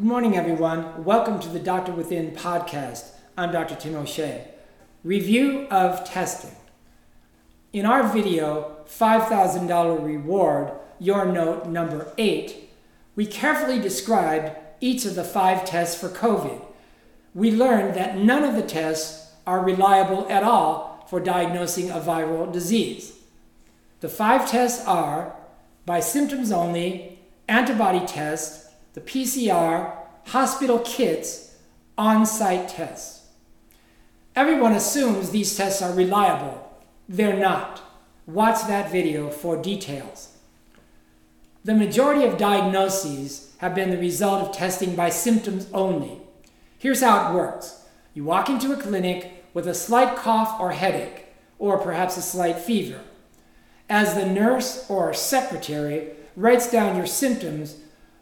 Good morning, everyone. Welcome to the Doctor Within podcast. I'm Dr. Tim O'Shea. Review of testing. In our video, $5,000 reward, your note number eight, we carefully described each of the five tests for COVID. We learned that none of the tests are reliable at all for diagnosing a viral disease. The five tests are by symptoms only, antibody test, the PCR, hospital kits, on site tests. Everyone assumes these tests are reliable. They're not. Watch that video for details. The majority of diagnoses have been the result of testing by symptoms only. Here's how it works you walk into a clinic with a slight cough or headache, or perhaps a slight fever. As the nurse or secretary writes down your symptoms,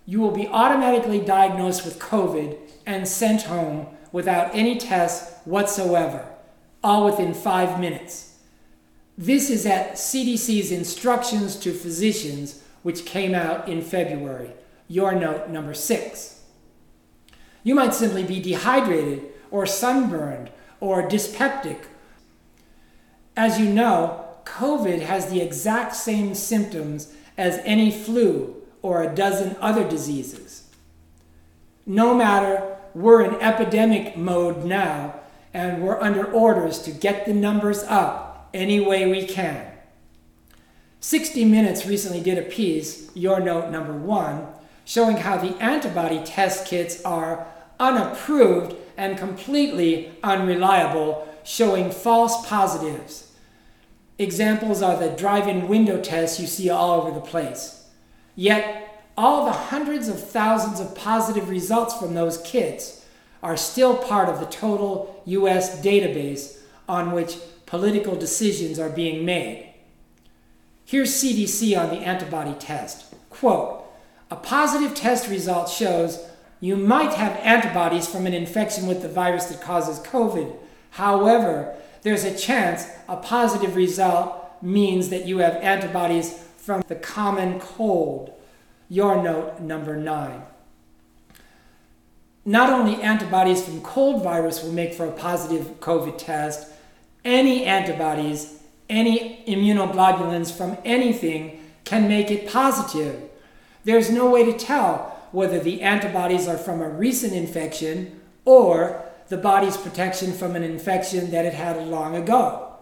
you will be automatically diagnosed with COVID and sent home without any tests whatsoever, all within five minutes. This is at CDC's instructions to physicians, which came out in February. Your note number six. You might simply be dehydrated or sunburned or dyspeptic. As you know, COVID has the exact same symptoms as any flu or a dozen other diseases. No matter, we're in epidemic mode now, and we're under orders to get the numbers up any way we can. 60 Minutes recently did a piece, your note number one, showing how the antibody test kits are unapproved and completely unreliable, showing false positives. Examples are the drive in window tests you see all over the place. Yet, all the hundreds of thousands of positive results from those kits are still part of the total US database on which political decisions are being made. Here's CDC on the antibody test. Quote, a positive test result shows you might have antibodies from an infection with the virus that causes COVID. However, there's a chance a positive result means that you have antibodies from the common cold, your note number nine. Not only antibodies from cold virus will make for a positive COVID test, any antibodies, any immunoglobulins from anything can make it positive. There's no way to tell whether the antibodies are from a recent infection or the body's protection from an infection that it had long ago.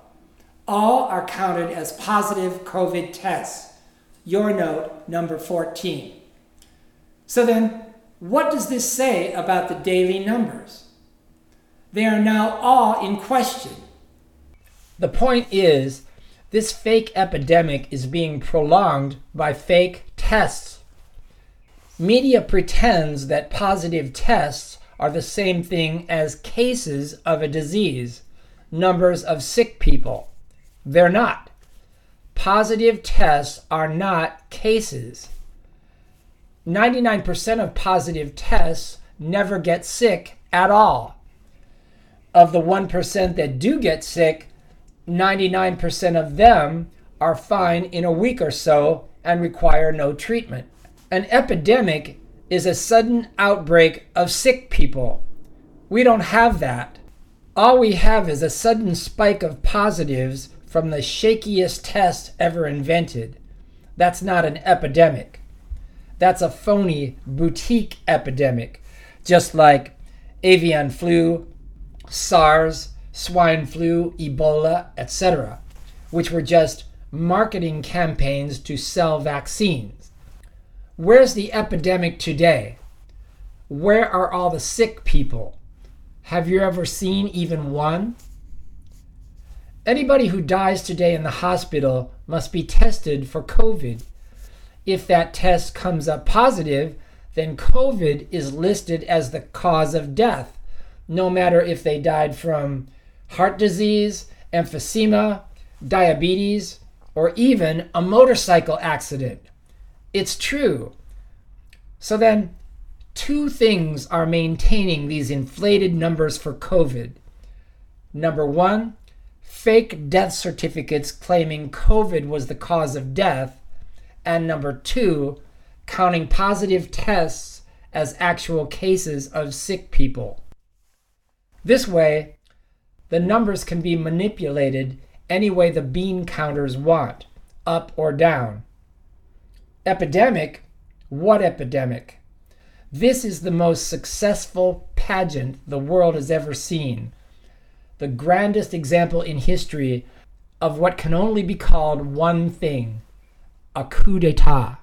All are counted as positive COVID tests your note number 14. So then, what does this say about the daily numbers? They are now all in question. The point is, this fake epidemic is being prolonged by fake tests. Media pretends that positive tests are the same thing as cases of a disease, numbers of sick people. They're not positive tests are not cases. 99% of positive tests never get sick at all. Of the 1% that do get sick, 99% of them are fine in a week or so and require no treatment. An epidemic is a sudden outbreak of sick people. We don't have that. All we have is a sudden spike of positives from the shakiest test ever invented. That's not an epidemic. That's a phony boutique epidemic, just like avian flu, SARS, swine flu, Ebola, etc., which were just marketing campaigns to sell vaccines. Where's the epidemic today? Where are all the sick people? Have you ever seen even one? Anybody who dies today in the hospital must be tested for COVID. If that test comes up positive, then COVID is listed as the cause of death, no matter if they died from heart disease, emphysema, diabetes, or even a motorcycle accident. It's true. So then, two things are maintaining these inflated numbers for COVID. Number one, fake death certificates claiming COVID was the cause of death, and number two, counting positive tests as actual cases of sick people. This way, the numbers can be manipulated any way the bean counters want, up or down. Epidemic? What epidemic? This is the most successful pageant the world has ever seen. The grandest example in history of what can only be called one thing a coup d'etat.